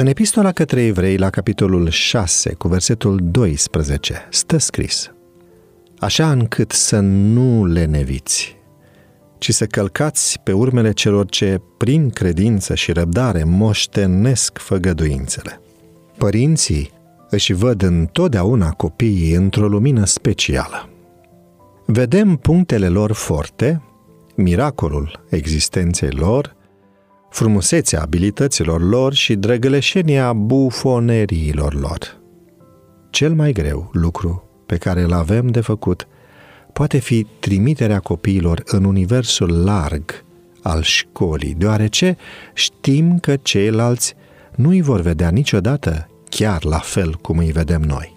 În epistola către evrei, la capitolul 6, cu versetul 12, stă scris Așa încât să nu le neviți, ci să călcați pe urmele celor ce, prin credință și răbdare, moștenesc făgăduințele. Părinții își văd întotdeauna copiii într-o lumină specială. Vedem punctele lor forte, miracolul existenței lor, frumusețea abilităților lor și drăgăleșenia bufoneriilor lor. Cel mai greu lucru pe care îl avem de făcut poate fi trimiterea copiilor în universul larg al școlii, deoarece știm că ceilalți nu îi vor vedea niciodată chiar la fel cum îi vedem noi.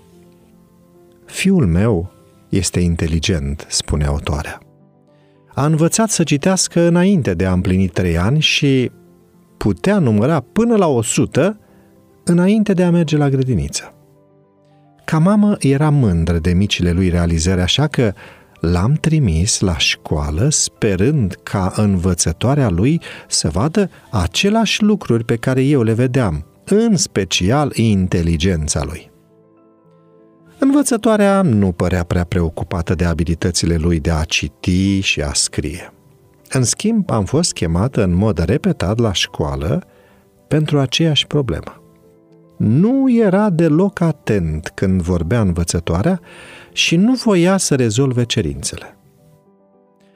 Fiul meu este inteligent, spune autoarea. A învățat să citească înainte de a împlini trei ani și putea număra până la 100 înainte de a merge la grădiniță. Ca mamă era mândră de micile lui realizări, așa că l-am trimis la școală sperând ca învățătoarea lui să vadă aceleași lucruri pe care eu le vedeam, în special inteligența lui. Învățătoarea nu părea prea preocupată de abilitățile lui de a citi și a scrie. În schimb, am fost chemată în mod repetat la școală pentru aceeași problemă. Nu era deloc atent când vorbea învățătoarea și nu voia să rezolve cerințele.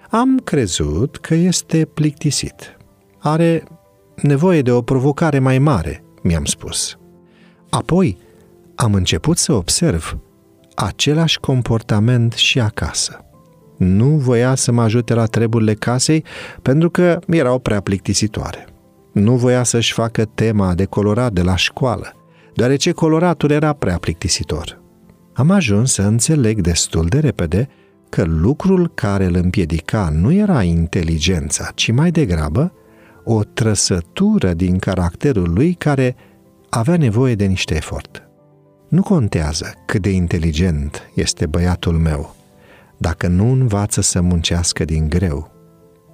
Am crezut că este plictisit. Are nevoie de o provocare mai mare, mi-am spus. Apoi am început să observ același comportament și acasă. Nu voia să mă ajute la treburile casei pentru că erau prea plictisitoare. Nu voia să-și facă tema de colorat de la școală, deoarece coloratul era prea plictisitor. Am ajuns să înțeleg destul de repede că lucrul care îl împiedica nu era inteligența, ci mai degrabă o trăsătură din caracterul lui care avea nevoie de niște efort. Nu contează cât de inteligent este băiatul meu, dacă nu învață să muncească din greu.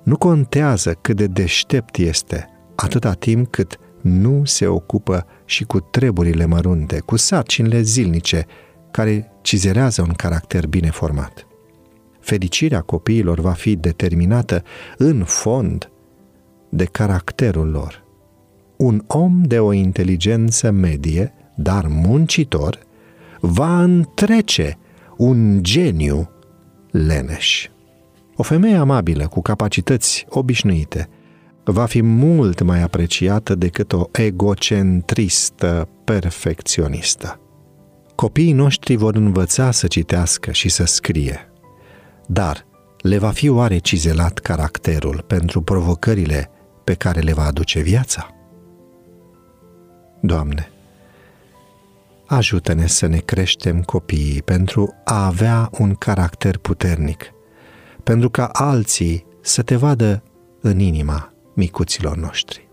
Nu contează cât de deștept este, atâta timp cât nu se ocupă și cu treburile mărunte, cu sarcinile zilnice care cizerează un caracter bine format. Fericirea copiilor va fi determinată în fond de caracterul lor. Un om de o inteligență medie dar muncitor, va întrece un geniu leneș. O femeie amabilă, cu capacități obișnuite, va fi mult mai apreciată decât o egocentristă perfecționistă. Copiii noștri vor învăța să citească și să scrie, dar le va fi oare cizelat caracterul pentru provocările pe care le va aduce viața? Doamne, ajută-ne să ne creștem copiii pentru a avea un caracter puternic, pentru ca alții să te vadă în inima micuților noștri.